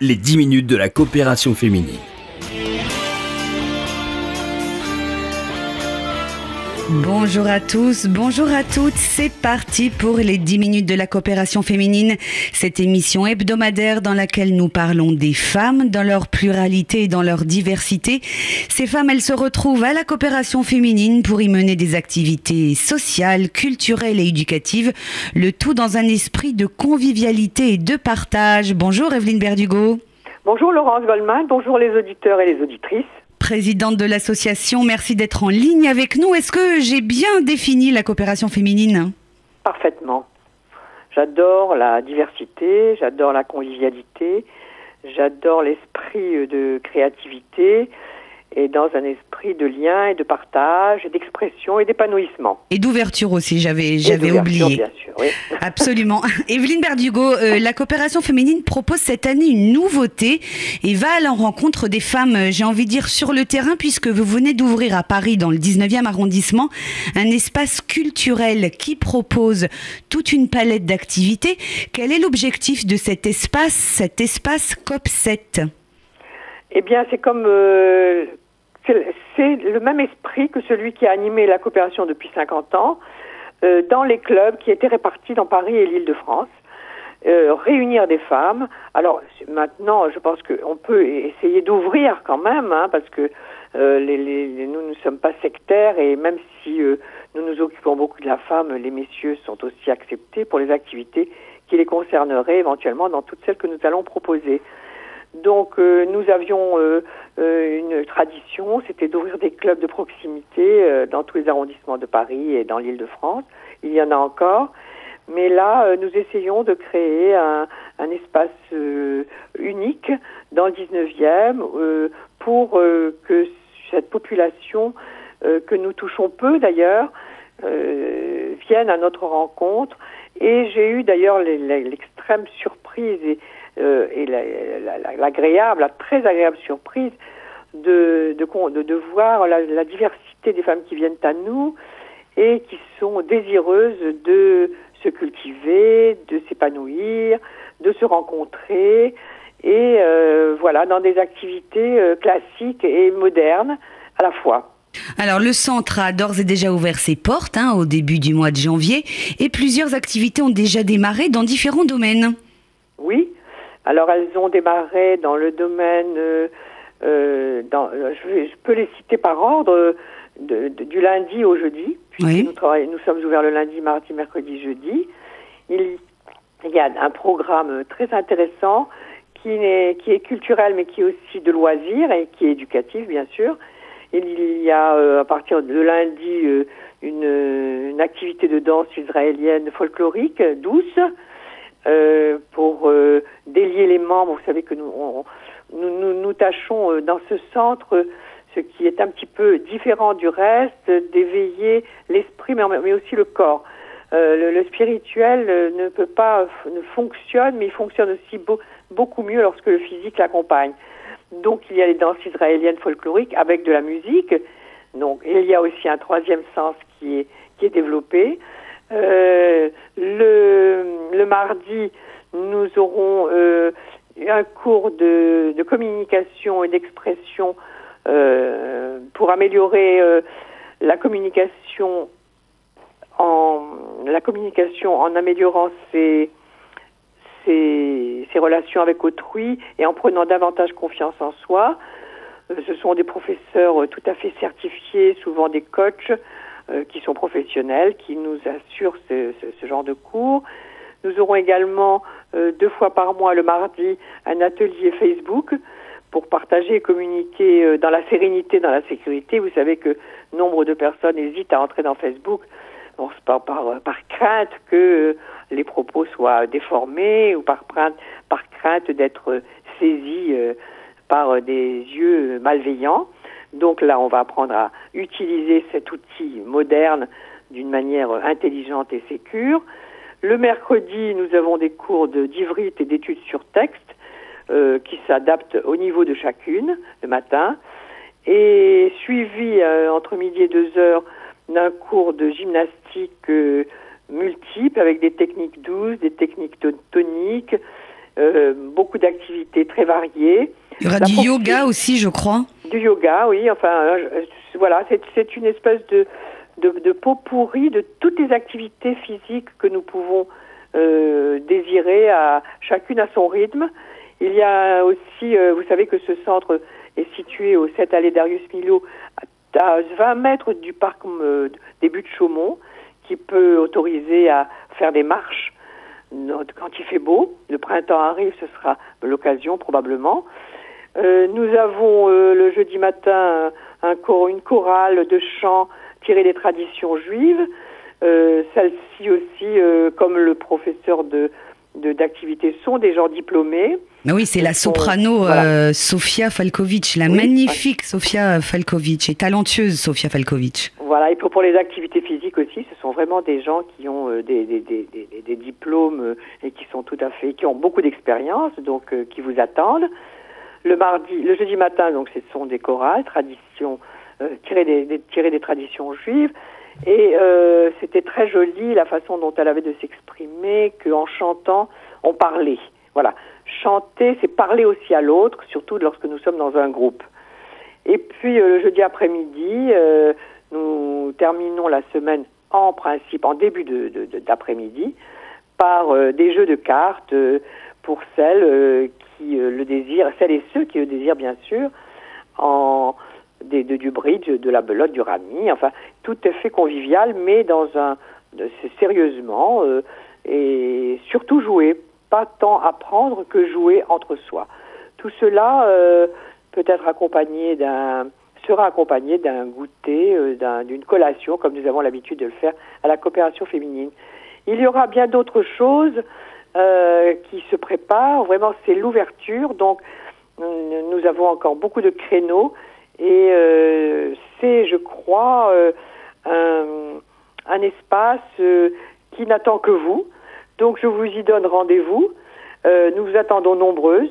les 10 minutes de la coopération féminine. Bonjour à tous, bonjour à toutes. C'est parti pour les 10 minutes de la coopération féminine, cette émission hebdomadaire dans laquelle nous parlons des femmes, dans leur pluralité et dans leur diversité. Ces femmes, elles se retrouvent à la coopération féminine pour y mener des activités sociales, culturelles et éducatives, le tout dans un esprit de convivialité et de partage. Bonjour Evelyne Berdugo. Bonjour Laurence Goldman, bonjour les auditeurs et les auditrices présidente de l'association. Merci d'être en ligne avec nous. Est-ce que j'ai bien défini la coopération féminine? Parfaitement. J'adore la diversité, j'adore la convivialité, j'adore l'esprit de créativité, et dans un esprit de lien et de partage, d'expression et d'épanouissement. Et d'ouverture aussi, j'avais j'avais oublié. Bien sûr, oui. Absolument. Evelyne Berdugo, euh, la coopération féminine propose cette année une nouveauté et va à la rencontre des femmes, euh, j'ai envie de dire, sur le terrain, puisque vous venez d'ouvrir à Paris, dans le 19e arrondissement, un espace culturel qui propose toute une palette d'activités. Quel est l'objectif de cet espace, cet espace COP7 eh bien, c'est comme euh, c'est le même esprit que celui qui a animé la coopération depuis 50 ans euh, dans les clubs qui étaient répartis dans Paris et l'Île-de-France. Euh, réunir des femmes. Alors maintenant, je pense qu'on peut essayer d'ouvrir quand même, hein, parce que euh, les, les, nous ne sommes pas sectaires et même si euh, nous nous occupons beaucoup de la femme, les messieurs sont aussi acceptés pour les activités qui les concerneraient éventuellement dans toutes celles que nous allons proposer. Donc euh, nous avions euh, euh, une tradition, c'était d'ouvrir des clubs de proximité dans tous les arrondissements de Paris et dans l'Île-de-France. Il y en a encore. Mais là, nous essayons de créer un, un espace unique dans le 19e pour que cette population que nous touchons peu d'ailleurs vienne à notre rencontre. Et j'ai eu d'ailleurs l'extrême surprise et euh, et l'agréable, la, très agréable surprise de, de, de, voir la, la, diversité des femmes qui viennent à nous et qui sont désireuses de se cultiver, de s'épanouir, de se rencontrer et euh, voilà dans des activités euh, classiques et modernes à la fois. Alors le centre a d'ores et déjà ouvert ses portes hein, au début du mois de janvier et plusieurs activités ont déjà démarré dans différents domaines. Oui, alors elles ont démarré dans le domaine, euh, euh dans, je, je, peux les citer par ordre, de, de, du lundi au jeudi, puisque nous, travaillons, nous sommes ouverts le lundi, mardi, mercredi, jeudi. Il, il y a un programme très intéressant qui est, qui est culturel mais qui est aussi de loisirs et qui est éducatif bien sûr. Il y a euh, à partir de lundi euh, une, une, activité de danse israélienne folklorique douce euh, pour euh, délier les membres. Vous savez que nous, nous, nous, nous, tâchons euh, dans ce centre, ce qui est un petit peu différent du reste, d'éveiller l'esprit, mais, mais, aussi le corps. Le, le, spirituel ne peut pas, ne fonctionne, mais il fonctionne aussi beau, beaucoup mieux lorsque le physique l'accompagne. Donc il y a les danses israéliennes folkloriques avec de la musique. Donc il y a aussi un troisième sens qui est, qui est développé. Euh, le, mardi, nous aurons euh, un cours de, communication et d'expression euh, pour améliorer la communication en la communication en améliorant ses, relations avec autrui et en prenant davantage confiance en soi. Ce sont des professeurs tout à fait certifiés, souvent des coachs, euh, qui sont professionnels, qui nous assurent ce, ce, ce, genre de cours. Nous aurons également euh, deux fois par mois le mardi un atelier Facebook pour partager et communiquer euh, dans la sérénité, dans la sécurité. Vous savez que nombre de personnes hésitent à entrer dans Facebook bon, par, par, par, crainte que les propos soient déformés ou par, par crainte d'être saisis par des yeux malveillants. Donc là, on va apprendre à utiliser cet outil moderne d'une manière intelligente et sécure. Le mercredi, nous avons des cours d'ivrite et d'études sur texte euh, qui s'adaptent au niveau de chacune le matin. Et suivi euh, entre midi et deux heures d'un cours de gymnastique euh, multiple avec des techniques douces, des techniques toniques, beaucoup d'activités très variées. Il y aura du yoga aussi, je crois. Du yoga, oui. Enfin, voilà, c'est une espèce de, de, de, pot pourri de toutes les activités physiques que nous pouvons désirer, à chacune à son rythme. Il y a aussi, vous savez que ce centre est situé au 7 allée Darius Milhaud, à 20 mètres du parc des buts de Chaumont, qui peut autoriser à faire des marches quand il fait beau. Le printemps arrive, ce sera l'occasion probablement. Euh, nous avons euh, le jeudi matin un, une chorale de chants tirés des traditions juives. Euh, Celle-ci aussi, comme le professeur de d'activités sont des gens diplômés. Mais oui, c'est la soprano euh, Sofia Falkovic, la magnifique Sofia Falkovic et talentueuse Sofia Falkovic. Voilà, et pour, pour, les activités physiques aussi, ce sont vraiment des gens qui ont euh, des, des, des, des, diplômes euh, et qui sont tout à fait, qui ont beaucoup d'expérience, donc qui vous attendent. Le mardi, le jeudi matin, donc ce sont des chorales, traditions tirées des, tirées des traditions juives. Et euh, c'était très joli la façon dont elle avait de s'exprimer, qu'en chantant, on parlait. Voilà. Chanter, c'est parler aussi à l'autre, surtout lorsque nous sommes dans un groupe. Et puis euh, le jeudi après-midi, euh, nous terminons la semaine en principe, en début d'après-midi, par euh, des jeux de cartes pour celles qui le désirent, celles et ceux qui le désirent bien sûr, en de, du bridge, de la belote, du rami, enfin tout est fait convivial, mais dans un sérieusement euh, et surtout jouer, pas tant apprendre que jouer entre soi. Tout cela euh, peut être accompagné d'un sera accompagné d'un goûter, euh, d'une collation, comme nous avons l'habitude de le faire à la coopération féminine. Il y aura bien d'autres choses qui se préparent. Vraiment, c'est l'ouverture. Donc, nous avons encore beaucoup de créneaux et euh, c'est, je crois, euh, un, un, espace euh, qui n'attend que vous. Donc je vous y donne rendez-vous. nous vous attendons nombreuses.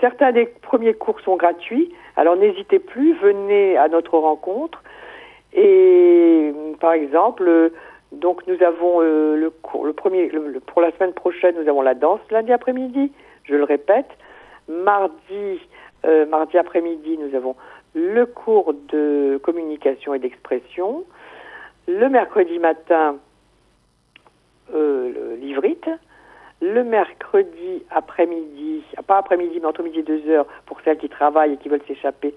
certains des premiers cours sont gratuits. Alors n'hésitez plus, venez à notre rencontre. Et par exemple, donc nous avons le cours, le premier, pour la semaine prochaine, nous avons la danse lundi après-midi. Je le répète. Mardi, mardi après-midi, nous avons le cours de communication et d'expression, le mercredi matin, euh, l'ivrite, le mercredi après-midi, pas après-midi, mais entre midi et deux heures, pour celles qui travaillent et qui veulent s'échapper,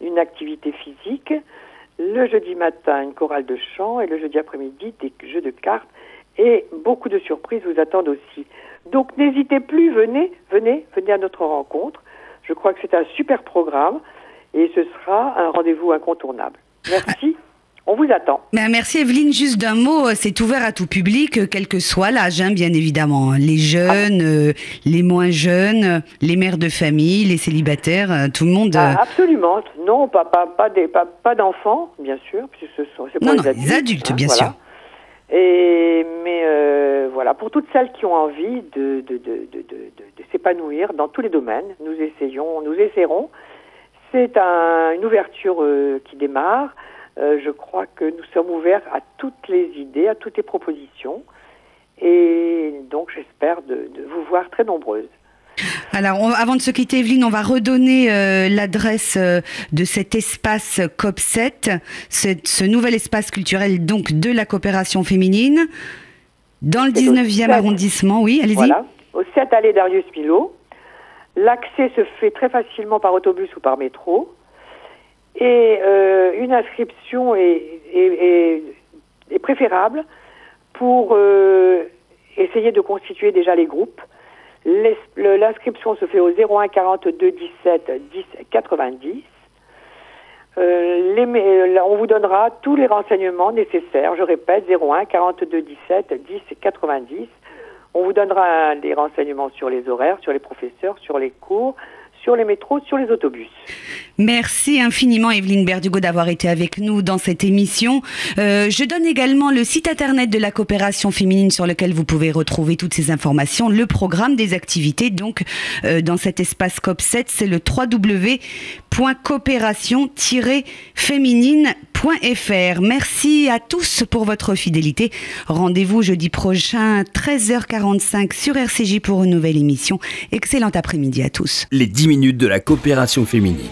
une activité physique, le jeudi matin, une chorale de chant, et le jeudi après-midi, des jeux de cartes, et beaucoup de surprises vous attendent aussi. Donc n'hésitez plus, venez, venez, venez à notre rencontre. Je crois que c'est un super programme et ce sera un rendez-vous incontournable. Merci. On vous attend. Ben, merci Evelyne. Juste d'un mot, c'est ouvert à tout public, quel que soit l'âge, hein, bien évidemment. Les jeunes, euh, les moins jeunes, les mères de famille, les célibataires, euh, tout le monde. Ah, euh. absolument. Non, pas, pas, pas, des, pas, pas d'enfants, bien sûr, puisque ce sont non, les adultes. Les adultes, hein, bien sûr. Et, mais voilà, pour toutes celles qui ont envie de, de, de, de, s'épanouir dans tous les domaines, nous essayons, nous essaierons c'est une ouverture euh, qui démarre. Euh, je crois que nous sommes ouverts à toutes les idées, à toutes les propositions. Et donc j'espère de, vous voir très nombreuses. Alors, avant de se quitter, Evelyne, on va redonner euh, l'adresse de cet espace COP7, ce nouvel espace culturel donc de la coopération féminine, dans le 19e arrondissement. Oui, allez-y. Voilà, au 7 allée Darius Milhaud. L'accès se fait très facilement par autobus ou par métro. Et euh, une inscription est, préférable pour euh, essayer de constituer déjà les groupes. L'inscription se fait au 01 42 17 10 90. Euh, les, on vous donnera tous les renseignements nécessaires. Je répète, 01 42 17 10 90. On vous donnera des renseignements sur les horaires, sur les professeurs, sur les cours, sur les métros, sur les autobus. Merci infiniment Evelyne Berdugo d'avoir été avec nous dans cette émission. Euh, je donne également le site internet de la coopération féminine sur lequel vous pouvez retrouver toutes ces informations, le programme des activités. Donc euh, dans cet espace COP7, c'est le www.coopération-féminine.fr. Merci à tous pour votre fidélité. Rendez-vous jeudi prochain 13h45 sur RCJ pour une nouvelle émission. Excellent après-midi à tous. Les 10 minutes de la coopération féminine.